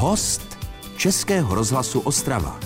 Host Českého rozhlasu Ostrava.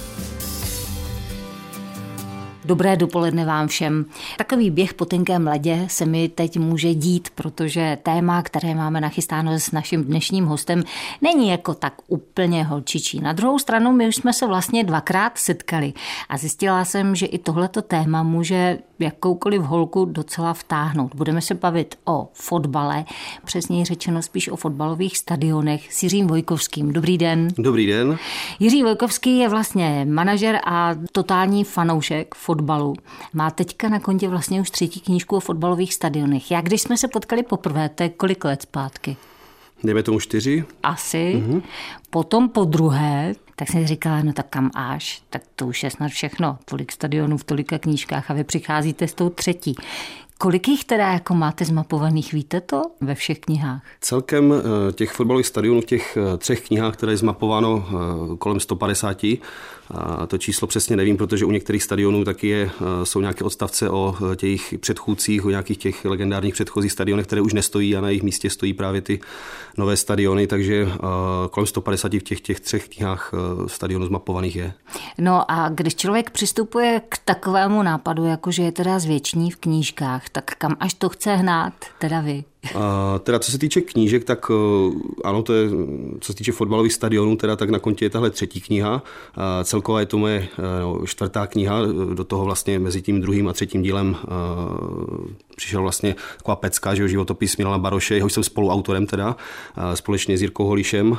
Dobré dopoledne vám všem. Takový běh po tenkém ledě se mi teď může dít, protože téma, které máme nachystáno s naším dnešním hostem, není jako tak úplně holčičí. Na druhou stranu my už jsme se vlastně dvakrát setkali a zjistila jsem, že i tohleto téma může jakoukoliv holku docela vtáhnout. Budeme se bavit o fotbale, přesněji řečeno spíš o fotbalových stadionech s Jiřím Vojkovským. Dobrý den. Dobrý den. Jiří Vojkovský je vlastně manažer a totální fanoušek fotbalu. Má teďka na kontě vlastně už třetí knížku o fotbalových stadionech. Jak když jsme se potkali poprvé, to je kolik let zpátky? Dejme tomu čtyři. Asi. Mm-hmm. Potom po druhé, tak jsem říkala, no tak kam až, tak to už je snad všechno. Tolik stadionů v tolika knížkách a vy přicházíte s tou třetí. Kolik jich teda jako máte zmapovaných, víte to ve všech knihách? Celkem eh, těch fotbalových stadionů v těch eh, třech knihách, které je zmapováno eh, kolem 150, a to číslo přesně nevím, protože u některých stadionů taky je, jsou nějaké odstavce o těch předchůdcích, o nějakých těch legendárních předchozích stadionech, které už nestojí a na jejich místě stojí právě ty nové stadiony, takže kolem 150 v těch, těch třech knihách stadionů zmapovaných je. No a když člověk přistupuje k takovému nápadu, jako že je teda zvětšní v knížkách, tak kam až to chce hnát, teda vy? A teda co se týče knížek, tak eh, ano, to je, co se týče fotbalových stadionů, teda tak na kontě je tahle třetí kniha. A celková je to moje eh, no, čtvrtá kniha, do toho vlastně mezi tím druhým a třetím dílem eh, přišel vlastně taková pecka, že životopis Milana Baroše, jeho jsem spoluautorem teda, společně s Jirkou Holišem,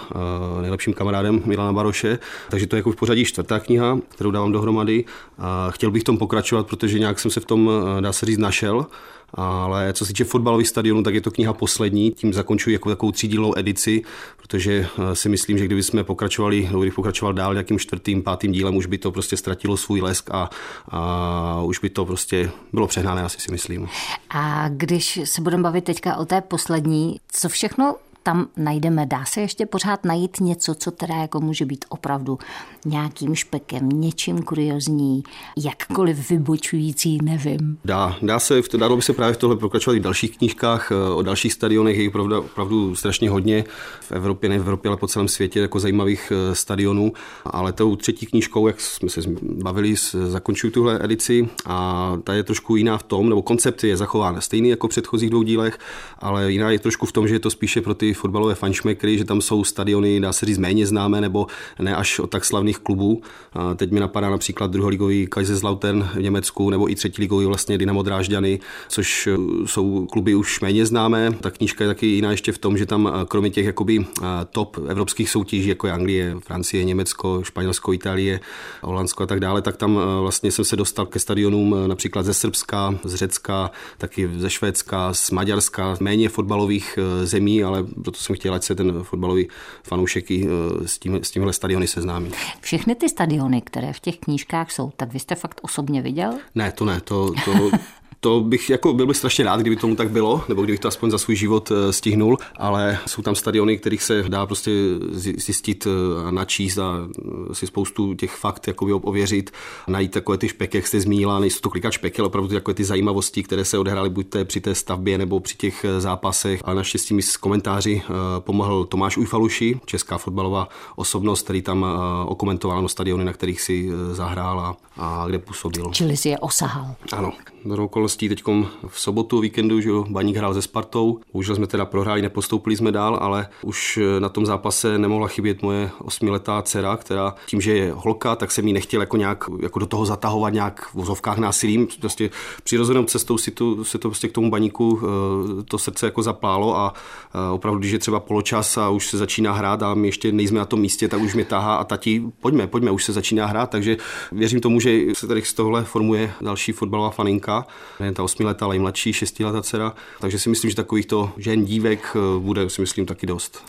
nejlepším kamarádem Milana Baroše. Takže to je jako v pořadí čtvrtá kniha, kterou dávám dohromady. A chtěl bych v tom pokračovat, protože nějak jsem se v tom, dá se říct, našel. Ale co se týče fotbalových stadionů, tak je to kniha poslední, tím zakončuji jako takovou třídílnou edici, protože eh, si myslím, že kdyby jsme pokračovali, kdybych pokračoval dál nějakým čtvrtým, pátým dílem, už by to prostě ztratilo svůj lesk a, a už by to prostě bylo přehnané, asi si myslím. A když se budeme bavit teďka o té poslední, co všechno tam najdeme. Dá se ještě pořád najít něco, co teda jako může být opravdu nějakým špekem, něčím kuriozní, jakkoliv vybočující, nevím. Dá, dá se, dalo by se právě v tohle pokračovat i v dalších knížkách, eh, o dalších stadionech, je opravdu, opravdu strašně hodně v Evropě, ne v Evropě, ale po celém světě, jako zajímavých eh, stadionů. Ale tou třetí knížkou, jak jsme se bavili, zakončuju tuhle edici a ta je trošku jiná v tom, nebo koncept je zachován stejný jako v předchozích dvou dílech, ale jiná je trošku v tom, že je to spíše pro ty fotbalové fanšmekry, že tam jsou stadiony, dá se říct, méně známé nebo ne až od tak slavných klubů. A teď mi napadá například druholigový Kaiserslautern v Německu nebo i třetí ligový vlastně Dynamo Drážďany, což e, jsou kluby už méně známé. Ta knížka je taky jiná ještě v tom, že tam e, kromě těch jakoby e, top evropských soutěží, jako je Anglie, Francie, Německo, Španělsko, Itálie, Holandsko a tak dále, tak tam vlastně jsem se dostal ke stadionům například ze Srbska, z Řecka, taky ze Švédska, z Maďarska, méně fotbalových zemí, ale proto jsem chtěl, ať se ten fotbalový fanoušek i eh, s, tím, s tímhle stadiony seznámí. Všechny ty stadiony, které v těch knížkách jsou, tak vy jste fakt osobně viděl? Ne, to ne, to, to, to bych jako byl bych strašně rád, kdyby tomu tak bylo, nebo kdybych to aspoň za svůj život eh, stihnul, ale jsou tam stadiony, kterých se dá prostě zjistit eh, a načíst a eh, si spoustu těch fakt jakoby ověřit, najít takové ty špeky, jak jste zmínila, nejsou to klikat špeky, ale opravdu takové ty zajímavosti, které se odehrály buď té, při té stavbě nebo při těch zápasech. A naštěstí mi s komentáři pomohl Tomáš Ujfaluši, česká fotbalová osobnost, který tam okomentoval no, stadiony, na kterých si zahrál a, a kde působil. Čili si je osahal. Ano, do okolností teď v sobotu víkendu, že Baník hrál se Spartou. Bohužel jsme teda prohráli, nepostoupili jsme dál, ale už na tom zápase nemohla chybět moje osmiletá dcera, která tím, že je holka, tak jsem jí nechtěl jako nějak jako do toho zatahovat nějak v vozovkách násilím. Prostě přirozenou cestou si tu, se to prostě k tomu baníku eh, to srdce jako zaplálo a eh, opravdu, když je třeba poločas a už se začíná hrát a my ještě nejsme na tom místě, tak už mě tahá a tati, pojďme, pojďme, už se začíná hrát, takže věřím tomu, že se tady z tohle formuje další fotbalová faninka nejen ta osmiletá, ale i mladší, šestiletá dcera. Takže si myslím, že takovýchto žen, dívek eh, bude, si myslím, taky dost.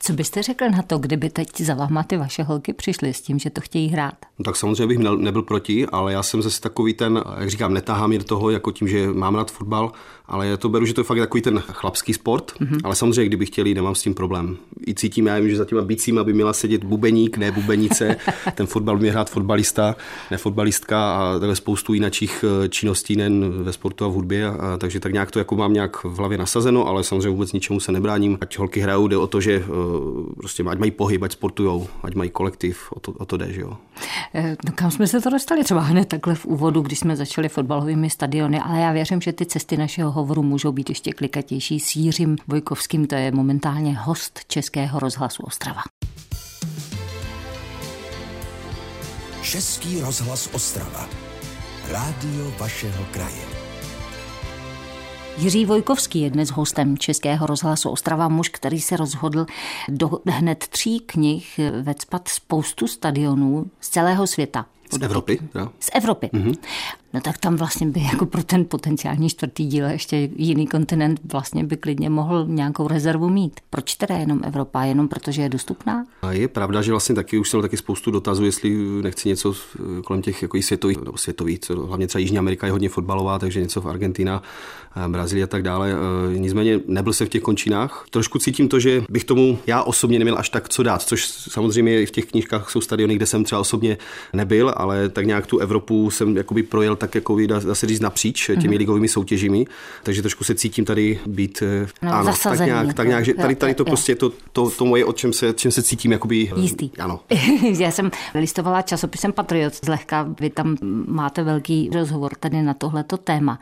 Co byste řekl na to, kdyby teď za váma ty vaše holky přišly s tím, že to chtějí hrát? No, tak samozřejmě bych nebyl proti, ale já jsem zase takový ten, jak říkám, netahám je do toho, jako tím, že mám rád fotbal, ale já to beru, že to je fakt takový ten chlapský sport, mm-hmm. ale samozřejmě, kdyby chtěli, nemám s tím problém. i cítím, já vím, že za těma bicíma by měla sedět bubeník, ne bubenice, ten fotbal by měl hrát fotbalista, ne fotbalistka a takhle spoustu jinakších eh, činností, nejen ve sportu a v hudbě, a, takže tak nějak to jako mám nějak v hlavě nasazeno, ale samozřejmě vůbec ničemu se nebráním. Ať holky hrajou, jde o to, že uh, prostě ať mají pohyb, ať sportujou, ať mají kolektiv, o to, o to jde, že jo. No kam jsme se to dostali třeba hned takhle v úvodu, když jsme začali fotbalovými stadiony, ale já věřím, že ty cesty našeho hovoru můžou být ještě klikatější s Jiřím Vojkovským, to je momentálně host Českého rozhlasu Ostrava. Český rozhlas Ostrava. Rádio vašeho kraje. Jiří Vojkovský je dnes hostem Českého rozhlasu Ostrava, muž, který se rozhodl do hned tří knih vecpat spoustu stadionů z celého světa. Z Evropy? Jo. Z Evropy. Mm-hmm. No tak tam vlastně by jako pro ten potenciální čtvrtý díl ještě jiný kontinent vlastně by klidně mohl nějakou rezervu mít. Proč teda jenom Evropa? Jenom protože je dostupná? A je pravda, že vlastně taky už jsem taky spoustu dotazů, jestli nechci něco kolem těch jako světových, nebo světových, co, hlavně třeba Jižní Amerika je hodně fotbalová, takže něco v Argentina, eh, Brazílie a tak dále. Eh, nicméně nebyl se v těch končinách. Trošku cítím to, že bych tomu já osobně neměl až tak co dát, což samozřejmě i v těch knížkách jsou stadiony, kde jsem třeba osobně nebyl, ale tak nějak tu Evropu jsem jakoby projel tak jako dá, dá se říct napříč těmi mm-hmm. ligovými soutěžími, takže trošku se cítím tady být no, ano, tak nějak, tak nějak, že tady, tady to jo, prostě to, to, to moje, o čem se, čem se cítím jakoby... Eh, Jistý. Ano. Já jsem listovala časopisem Patriot zlehka, vy tam máte velký rozhovor tady na tohleto téma.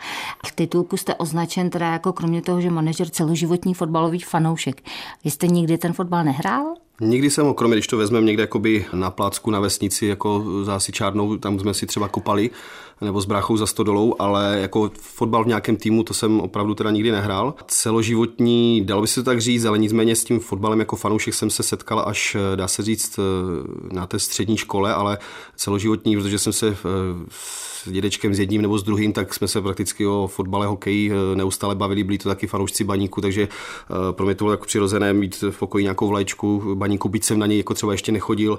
V titulku jste označen teda jako kromě toho, že manažer celoživotní fotbalový fanoušek. Vy jste nikdy ten fotbal nehrál? Nikdy jsem ho, kromě když to vezmeme někde jakoby na plácku na vesnici, jako zásičárnou, tam jsme si třeba kopali, nebo s bráchou za stodolou, ale jako fotbal v nějakém týmu to jsem opravdu teda nikdy nehrál. Celoživotní, dalo by se to tak říct, ale nicméně s tím fotbalem jako fanoušek jsem se setkal až, dá se říct, na té střední škole, ale celoživotní, protože jsem se s dědečkem s jedním nebo s druhým, tak jsme se prakticky o fotbale, hokeji neustále bavili, byli to taky fanoušci baníku, takže pro mě to bylo jako přirozené mít v pokoji nějakou vlaječku baníku, byť jsem na něj jako třeba ještě nechodil,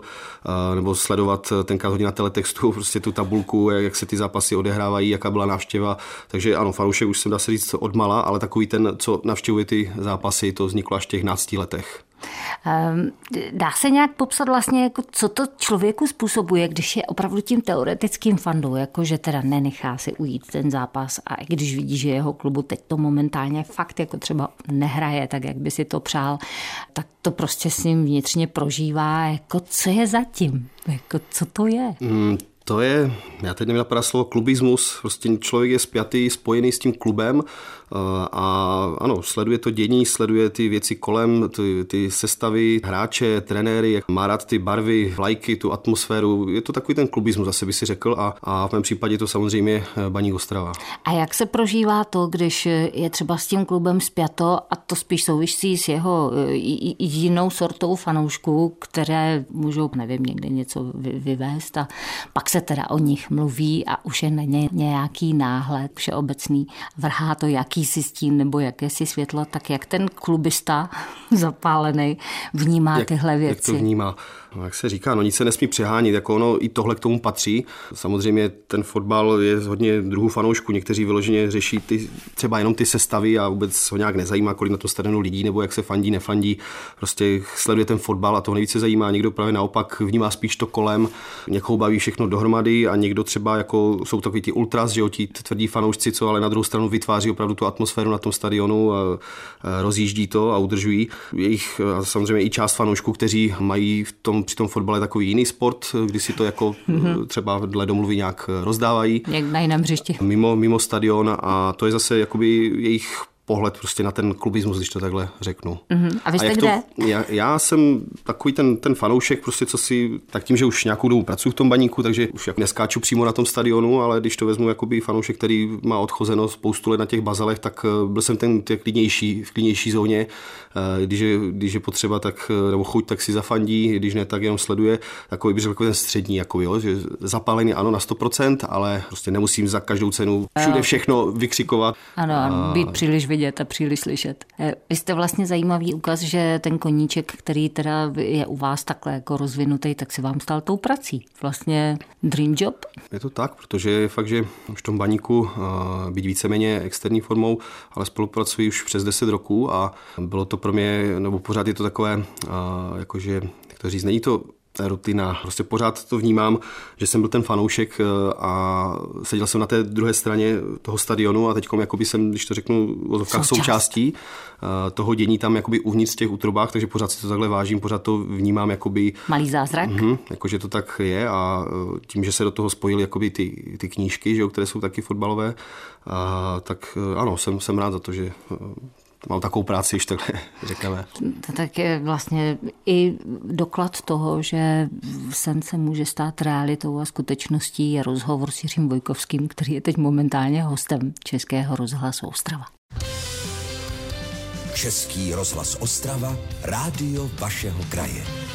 nebo sledovat tenkrát hodně na teletextu, prostě tu tabulku, jak se ty zápasy odehrávají, jaká byla návštěva. Takže ano, fanoušek už jsem dá se říct odmala, ale takový ten, co navštěvuje ty zápasy, to vzniklo až v těch 12 letech. Um, dá se nějak popsat vlastně, jako co to člověku způsobuje, když je opravdu tím teoretickým fandou, jako že teda nenechá si ujít ten zápas a když vidí, že jeho klubu teď to momentálně fakt jako třeba nehraje tak, jak by si to přál, tak to prostě s ním vnitřně prožívá, jako co je zatím, jako co to je? Mm, to je, já teď nevím napadá slovo klubismus, prostě člověk je spjatý, spojený s tím klubem a ano, sleduje to dění, sleduje ty věci kolem, ty, ty sestavy, hráče, trenéry, má rád ty barvy, vlajky, tu atmosféru. Je to takový ten klubismus, zase by si řekl, a, a v mém případě to samozřejmě Baník Ostrava. A jak se prožívá to, když je třeba s tím klubem spjato a to spíš souvisí s jeho eh, jinou sortou fanoušků, které můžou, nevím, někde něco vyvést a pak se teda o nich mluví a už je na ně nějaký náhled všeobecný, vrhá to jaký jakýsi stín nebo jakési světlo, tak jak ten klubista zapálený vnímá jak, tyhle věci? Jak to vnímá? No, jak se říká, no nic se nesmí přehánit, jako ono i tohle k tomu patří. Samozřejmě ten fotbal je hodně druhů fanoušků, někteří vyloženě řeší ty, třeba jenom ty sestavy a vůbec ho nějak nezajímá, kolik na to stadionu lidí nebo jak se fandí, nefandí. Prostě sleduje ten fotbal a to nejvíce zajímá. Někdo právě naopak vnímá spíš to kolem, někoho baví všechno dohromady a někdo třeba jako jsou takový ty ultras, že jo, ti tvrdí fanoušci, co ale na druhou stranu vytváří opravdu tu atmosféru na tom stadionu, a rozjíždí to a udržují. Jejich samozřejmě i část fanoušků, kteří mají v tom při tom fotbale takový jiný sport, kdy si to jako mm-hmm. třeba dle domluvy nějak rozdávají. Jak na jiném hřišti. Mimo, mimo stadion a to je zase jakoby jejich pohled prostě na ten klubismus, když to takhle řeknu. Mm-hmm. A vy jste a kde? To, já, já, jsem takový ten, ten fanoušek, prostě co si, tak tím, že už nějakou dobu pracuji v tom baníku, takže už jak neskáču přímo na tom stadionu, ale když to vezmu jakoby fanoušek, který má odchozeno spoustu let na těch bazalech, tak eh, byl jsem ten těch klidnější, v klidnější zóně. Eh, když je, když je potřeba, tak, eh, nebo chuť, tak si zafandí, když ne, tak jenom sleduje. Takový bych řekl ten střední, jako jo, že zapálený ano na 100%, ale prostě nemusím za každou cenu všude všechno vykřikovat. Ano, a být příliš vidět a příliš slyšet. Eh, vy jste vlastně zajímavý ukaz, že ten koníček, který teda je u vás takhle jako rozvinutý, tak si vám stal tou prací. Vlastně dream job? Je to tak, protože je fakt, že v tom baníku být víceméně externí formou, ale spolupracuji už přes 10 roků a bylo to pro mě, nebo pořád je to takové, jakože, jak to říct, není to rutina. Prostě pořád to vnímám, že jsem byl ten fanoušek eh, a seděl jsem na té druhé straně toho stadionu a teď jakoby jsem, když to řeknu, v součástí eh, toho dění tam jakoby uvnitř těch útrobách, takže pořád si to takhle vážím, pořád to vnímám jakoby... Malý zázrak. Uh, jakože to tak je a eh, tím, že se do toho spojily jakoby ty, ty knížky, že jo, které jsou taky fotbalové, a, tak ano, jsem, jsem rád za to, že mám takovou práci, když takhle řekneme. To tak je vlastně i doklad toho, že sen se může stát realitou a skutečností je rozhovor s Jiřím Vojkovským, který je teď momentálně hostem Českého rozhlasu Ostrava. Český rozhlas Ostrava, rádio vašeho kraje.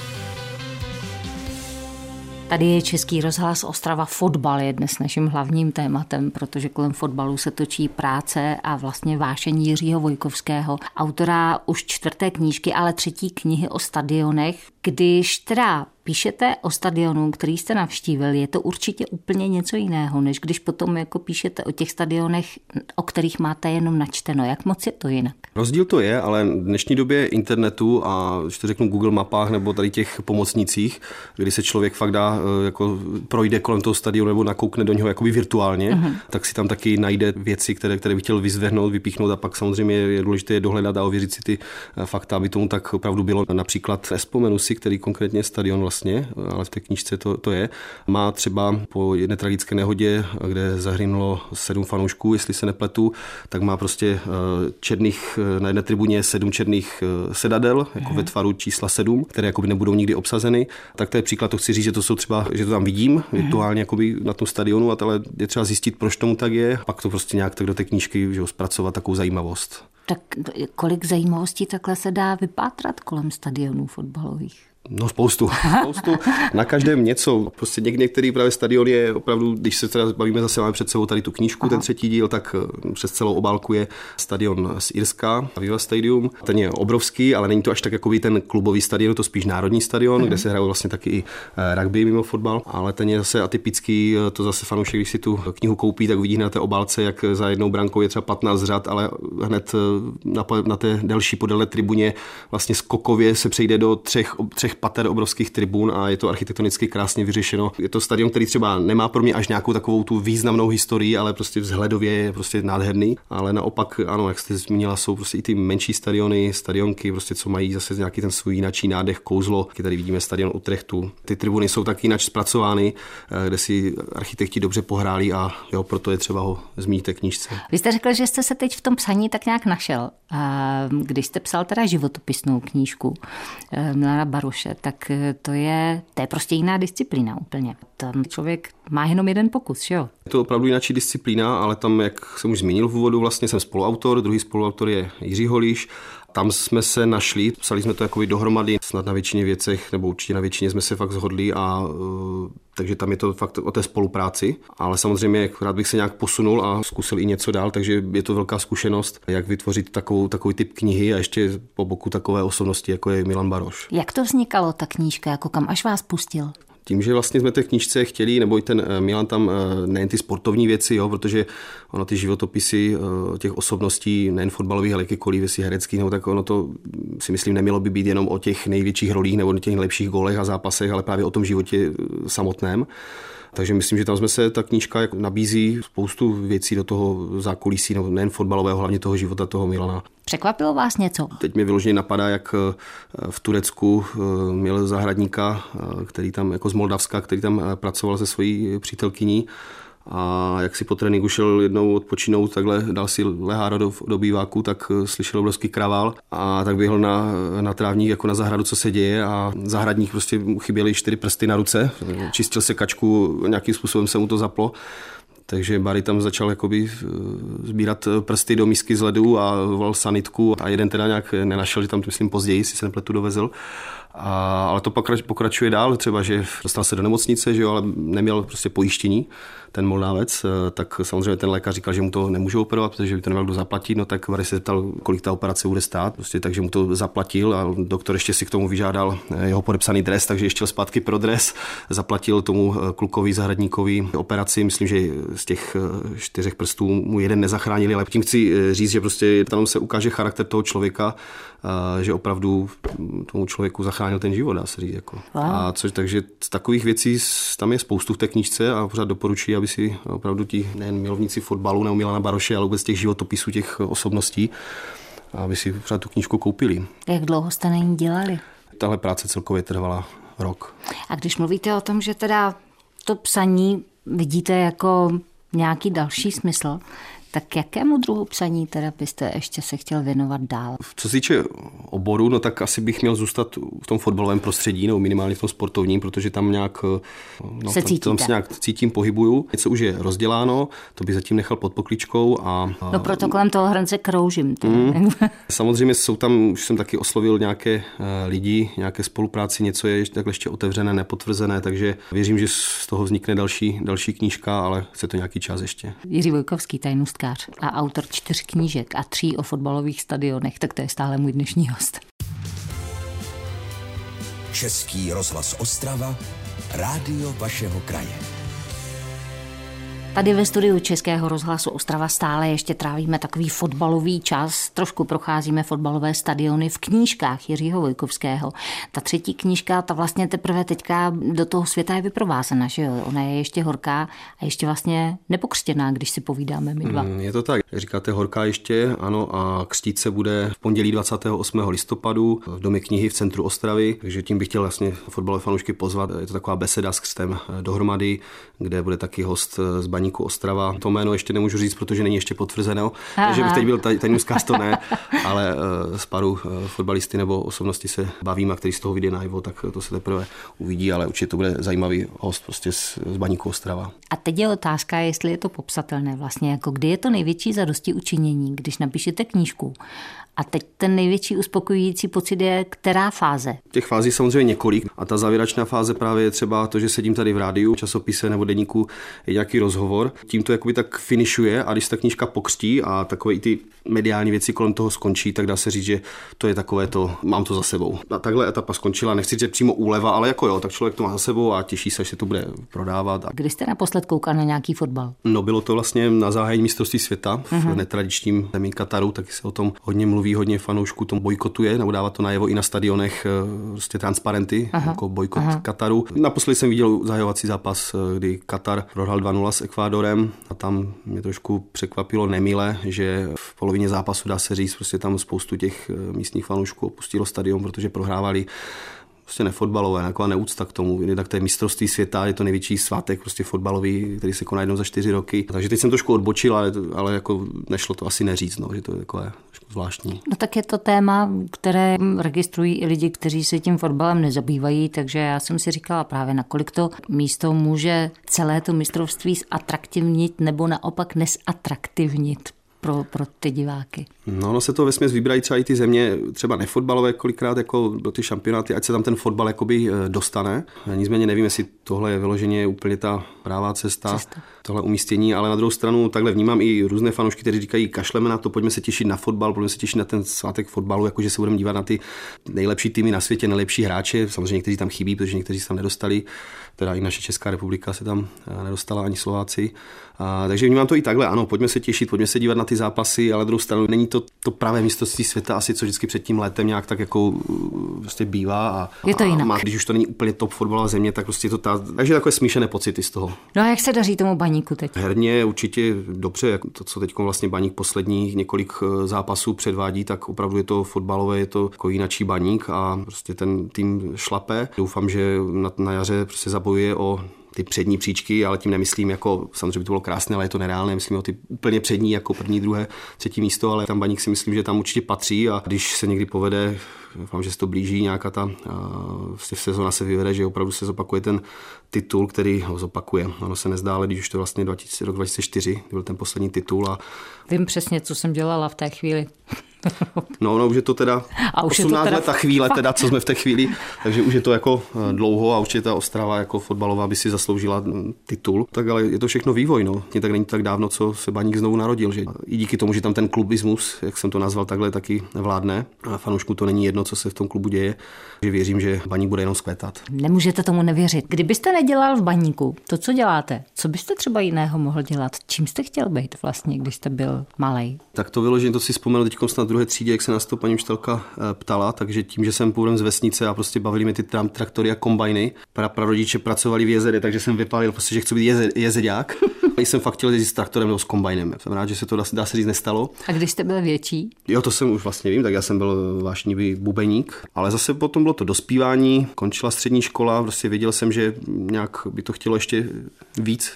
Tady je Český rozhlas Ostrava. Fotbal je dnes naším hlavním tématem, protože kolem fotbalu se točí práce a vlastně vášení Jiřího Vojkovského, autora už čtvrté knížky, ale třetí knihy o stadionech. Když teda píšete o stadionu, který jste navštívil, je to určitě úplně něco jiného, než když potom jako píšete o těch stadionech, o kterých máte jenom načteno. Jak moc je to jinak? Rozdíl to je, ale v dnešní době internetu a když to řeknu Google mapách nebo tady těch pomocnicích, kdy se člověk fakt dá, eh, jako projde kolem toho stadionu nebo nakoukne do něho jakoby virtuálně, uh-huh. tak si tam taky najde věci, které, které by chtěl vyzvehnout, vypíchnout a pak samozřejmě je důležité je dohledat a ověřit si ty eh, fakta, aby tomu tak opravdu bylo. Například vzpomenu si, který konkrétně stadion vlastně, ale v té knížce to, to je, má třeba po jedné tragické nehodě, kde zahrynulo sedm fanoušků, jestli se nepletu, tak má prostě eh, černých, eh, na jedné tribuně sedm černých eh, sedadel, jako mm. ve tvaru čísla sedm, které jakoby nebudou nikdy obsazeny. Tak to je příklad, to chci říct, že to jsou třeba, že to tam vidím mm. virtuálně jakoby na tom stadionu, ale je třeba zjistit, proč tomu tak je, pak to prostě nějak tak do té knížky že zpracovat takovou zajímavost. Tak kolik zajímavostí takhle se dá vypátrat kolem stadionů fotbalových? No spoustu, spoustu. Na každém něco. Prostě něk, některý právě stadion je opravdu, když se teda bavíme zase, máme před sebou tady tu knížku, Aha. ten třetí díl, tak eh, přes celou obálku je stadion z Irska, Viva Stadium. Ten je obrovský, ale není to až tak jako ten klubový stadion, to spíš národní stadion, hmm. kde se hrají vlastně taky i eh, rugby mimo fotbal, ale ten je zase atypický, eh, to zase fanoušek, když si tu knihu koupí, tak uvidí na té obálce, jak za jednou brankou je třeba 15 řad, ale hned na, na té delší podélné tribuně vlastně skokově se přejde do třech třech pater obrovských tribun a je to architektonicky krásně vyřešeno. Je to stadion, který třeba nemá pro mě až nějakou takovou tu významnou historii, ale prostě vzhledově je prostě nádherný. Ale naopak, ano, jak jste zmínila, jsou prostě i ty menší stadiony, stadionky, prostě co mají zase nějaký ten svůj jináčí nádech, kouzlo. Tady vidíme stadion Utrechtu. Ty tribuny jsou taky jinak zpracovány, eh, kde si architekti dobře pohráli a jo, proto je třeba ho zmínit té knížce. Vy jste řekl, že jste se teď v tom psaní tak nějak našel. Když jste psal teda životopisnou knížku eh, Milana Baruše, Babiše, tak eh, to je, to je prostě jiná disciplína úplně. Tam člověk má jenom jeden pokus, že jo? Je to opravdu jiná disciplína, ale tam, jak jsem už zmínil v úvodu, vlastně jsem spoluautor, druhý spoluautor je Jiří Holíš tam jsme se našli, psali jsme to jako dohromady, snad na většině věcech, nebo určitě na většině jsme se fakt zhodli a uh, takže tam je to fakt o té spolupráci, ale samozřejmě rád bych se nějak posunul a zkusil i něco dál, takže je to velká zkušenost, jak vytvořit takovou, takový typ knihy a ještě po boku takové osobnosti, jako je Milan Baroš. Jak to vznikalo, ta knížka, jako kam až vás pustil? Tím, že vlastně jsme té knižce chtěli, nebo i ten eh, Milan tam eh, nejen ty sportovní věci, jo, protože ono ty životopisy eh, těch osobností, nejen fotbalových, ale jakýkoliv věcí hereckých, nebo tak ono to si myslím nemělo by být jenom o těch největších rolích nebo těch nejlepších golech a zápasech, ale právě o tom životě samotném. Takže myslím, že tam jsme se, ta knížka jako nabízí spoustu věcí do toho zákulisí, no, nejen fotbalového, hlavně toho života toho Milana. Překvapilo vás něco? Teď mi vyloženě napadá, jak eh, v Turecku eh, měl zahradníka, eh, který tam jako z Moldavska, který tam pracoval se svojí přítelkyní a jak si po tréninku šel jednou odpočinout, takhle dal si lehára do, do býváku, tak eh, slyšel obrovský kravál a tak běhl na, na trávník jako na zahradu, co se děje a zahradník prostě mu chyběly čtyři prsty na ruce, čistil se kačku, nějakým způsobem se mu to zaplo. Takže Barry tam začal jakoby eh, sbírat prsty do misky z ledu a volal sanitku a jeden teda nějak nenašel, že tam myslím později si se nepletu dovezl. A, ale to pokračuje dál, třeba, že dostal se do nemocnice, že jo, ale neměl prostě pojištění ten Moldávec, eh, tak samozřejmě ten lékař říkal, že mu to nemůže operovat, protože by to neměl kdo zaplatit, no tak Vary se zeptal, kolik ta operace bude stát, prostě, takže mu to zaplatil a doktor ještě si k tomu vyžádal eh, jeho podepsaný dres, takže ještě zpátky pro dres, zaplatil tomu eh, klukovi zahradníkovi operaci, myslím, že z těch čtyřech prstů mu jeden nezachránili, ale tím chci říct, že prostě tam se ukáže charakter toho člověka, že opravdu tomu člověku zachránil ten život, dá se říct. Jako. Wow. A což, takže takových věcí tam je spoustu v té knižce a pořád doporučuji, aby si opravdu ti nejen milovníci fotbalu nebo Milana Baroše, ale vůbec těch životopisů těch osobností, aby si pořád tu knížku koupili. Jak dlouho jste na ní dělali? Tahle práce celkově trvala rok. A když mluvíte o tom, že teda to psaní vidíte jako nějaký další smysl, tak jakému druhu psaní teda byste ještě se chtěl věnovat dál? Co se týče oboru, no tak asi bych měl zůstat v tom fotbalovém prostředí, nebo minimálně v tom sportovním, protože tam nějak, no, se, tam, tam se nějak cítím, pohybuju. Něco už je rozděláno, to bych zatím nechal pod pokličkou. A, no proto kolem toho hrance kroužím. Mm, samozřejmě jsou tam, už jsem taky oslovil nějaké eh, lidi, nějaké spolupráci, něco je takhle ještě otevřené, nepotvrzené, takže věřím, že z toho vznikne další, další knížka, ale chce to nějaký čas ještě. Jiří Vojkovský, tajnost tiskář a autor čtyř knížek a tří o fotbalových stadionech, tak to je stále můj dnešní host. Český rozhlas Ostrava, rádio vašeho kraje. Tady ve studiu Českého rozhlasu Ostrava stále ještě trávíme takový fotbalový čas. Trošku procházíme fotbalové stadiony v knížkách Jiřího Vojkovského. Ta třetí knížka, ta vlastně teprve teďka do toho světa je vyprovázena, že jo? Ona je ještě horká a ještě vlastně nepokřtěná, když si povídáme my dva. Mm, je to tak. Říkáte horká ještě, ano, a křtít se bude v pondělí 28. listopadu v Domě knihy v centru Ostravy, takže tím bych chtěl vlastně fotbalové fanoušky pozvat. Je to taková beseda s křtem dohromady, kde bude taky host z Baní Baníku Ostrava. To jméno ještě nemůžu říct, protože není ještě potvrzeno, Aha. že bych teď byl ten newscast, to ne, ale s paru uh, fotbalisty nebo osobnosti se bavím a který z toho vyjde najevo, tak to se teprve uvidí, ale určitě to bude zajímavý host prostě z, z Baníku Ostrava. A teď je otázka, jestli je to popsatelné vlastně, jako kdy je to největší zadosti učinění, když napíšete knížku a teď ten největší uspokojující pocit je která fáze? Těch fází samozřejmě několik a ta závěrečná fáze právě je třeba to, že sedím tady v rádiu, časopise nebo deníku je nějaký rozhovor. Tím to jakoby tak finišuje a když ta knížka pokřtí a takové i ty mediální věci kolem toho skončí, tak dá se říct, že to je takové to, mám to za sebou. A takhle etapa skončila, nechci říct přímo úleva, ale jako jo, tak člověk to má za sebou a těší se, že to bude prodávat. Kdy jste naposled koukal na nějaký fotbal? No bylo to vlastně na zahájení mistrovství světa v uh-huh. netradičním zemí Kataru, taky se o tom hodně mluví, hodně fanoušků tom bojkotuje, nebo dává to najevo i na stadionech eh, prostě transparenty, uh-huh. jako bojkot uh-huh. Kataru. Naposledy jsem viděl zahajovací zápas, eh, kdy Katar prohrál 2-0 s Ekvádorem a tam mě trošku překvapilo nemile, že v polovině zápasu, dá se říct, prostě tam spoustu těch eh, místních fanoušků opustilo stadion, protože prohrávali prostě nefotbalové, taková neúcta k tomu. Tak to je mistrovství světa, je to největší svátek prostě fotbalový, který se koná jednou za čtyři roky. Takže teď jsem trošku odbočil, ale, ale jako nešlo to asi neříct, no, že to je takové zvláštní. No tak je to téma, které registrují i lidi, kteří se tím fotbalem nezabývají, takže já jsem si říkala právě, nakolik to místo může celé to mistrovství zatraktivnit nebo naopak nesatraktivnit pro, pro ty diváky? No, no se to vesměs vybrají třeba i ty země, třeba nefotbalové kolikrát jako do ty šampionáty, ať se tam ten fotbal jakoby eh, dostane. Nicméně nevím, jestli tohle je vyloženě úplně ta prává cesta, cesta, tohle umístění, ale na druhou stranu takhle vnímám i různé fanoušky, kteří říkají, kašleme na to, pojďme se těšit na fotbal, pojďme se těšit na ten svátek fotbalu, jakože se budeme dívat na ty nejlepší týmy na světě, nejlepší hráče. Samozřejmě někteří tam chybí, protože někteří se tam nedostali, teda i naše Česká republika se tam eh, nedostala, ani Slováci. A, takže vnímám to i takhle, ano, pojďme se těšit, pojďme se dívat na ty zápasy, ale na druhou stranu není to to pravé mistrovství světa, asi co vždycky před tím letem nějak tak jako prostě bývá. A, je to jinak. A má, když už to není úplně top fotbalová země, tak prostě je to ta, takže takové smíšené pocity z toho. No a jak se daří tomu baníku teď? Herně určitě dobře, jak to, co teď vlastně baník posledních několik eh, zápasů předvádí, tak opravdu je to fotbalové, je to jako jinačí baník a prostě ten tým šlape. Doufám, že na, na jaře prostě zabojuje o ty přední příčky, ale tím nemyslím jako, samozřejmě by to bylo krásné, ale je to nereálné, myslím o ty úplně přední, jako první, druhé, třetí místo, ale tam baník si myslím, že tam určitě patří a když se někdy povede doufám, že se to blíží, nějaká ta vlastně sezona se vyvede, že opravdu se zopakuje ten titul, který ho zopakuje. Ono se nezdá, ale když už to vlastně 2000, rok 2004 byl ten poslední titul. A... Vím přesně, co jsem dělala v té chvíli. No, no, už je to teda a už 18 je to teda let ta chvíle, teda, co jsme v té chvíli, takže už je to jako eh, dlouho a určitě ta Ostrava jako fotbalová by si zasloužila mm, titul. Tak ale je to všechno vývoj, no. Mě tak není tak dávno, co se Baník znovu narodil, že i díky tomu, že tam ten klubismus, jak jsem to nazval takhle, taky vládne a fanoušku to není jedno, co se v tom klubu děje, že věřím, že Baník bude jenom skvětat. Nemůžete tomu nevěřit. Kdybyste nedělal v Baníku to, co děláte, co byste třeba jiného mohl dělat? Čím jste chtěl být vlastně, když jste byl malý? Tak to vyloženě, to si vzpomněl teď snad druhé třídě, jak se nás to paní učitelka eh, ptala, takže tím, že jsem původem z vesnice a prostě bavili mi ty tram, traktory a kombajny, pra, prarodiče pracovali v jezere, takže jsem vypálil prostě, že chci být jeze, jezeďák. jsem fakt chtěl jezdit s traktorem nebo s kombajnem. Jsem rád, že se to dá, dá se říct nestalo. A když jste byl větší? Jo, to jsem už vlastně vím, tak já jsem byl vášnivý bubeník, ale zase potom bylo to dospívání, končila střední škola, prostě věděl jsem, že nějak by to chtělo ještě víc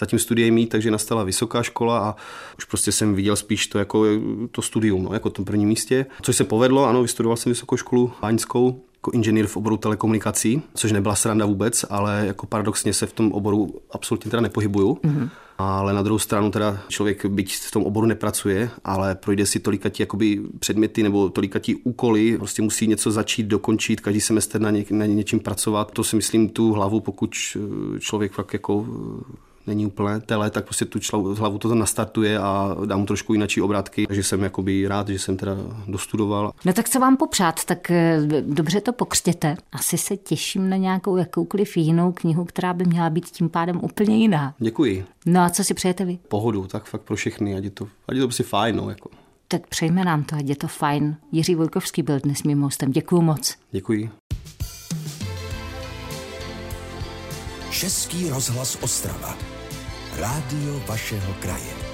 zatím studiem mít, takže nastala vysoká škola a už prostě jsem viděl spíš to jako to studium, no, jako tom prvním místě. Což se povedlo, ano, vystudoval jsem vysokou školu báňskou, jako inženýr v oboru telekomunikací, což nebyla sranda vůbec, ale jako paradoxně se v tom oboru absolutně teda nepohybuju. Mm-hmm. Ale na druhou stranu teda člověk byť v tom oboru nepracuje, ale projde si tolikatí jakoby předměty nebo tolikatí úkoly, prostě musí něco začít, dokončit, každý semestr na, ně, na něčím pracovat. To si myslím tu hlavu, pokud člověk fakt jako není úplně tele, tak prostě tu hlavu to nastartuje a dá mu trošku jinačí obrátky. Takže jsem jakoby rád, že jsem teda dostudoval. No tak co vám popřát, tak eh, dobře to pokřtěte. Asi se těším na nějakou jakoukoliv jinou knihu, která by měla být tím pádem úplně jiná. Děkuji. No a co si přejete vy? Pohodu, tak fakt pro všechny, ať je to, ať je to prostě fajn. No, jako. Tak přejme nám to, ať je to fajn. Jiří Vojkovský byl dnes mým hostem. Děkuji moc. Děkuji. Český rozhlas Ostrava. Rádio vašeho kraje.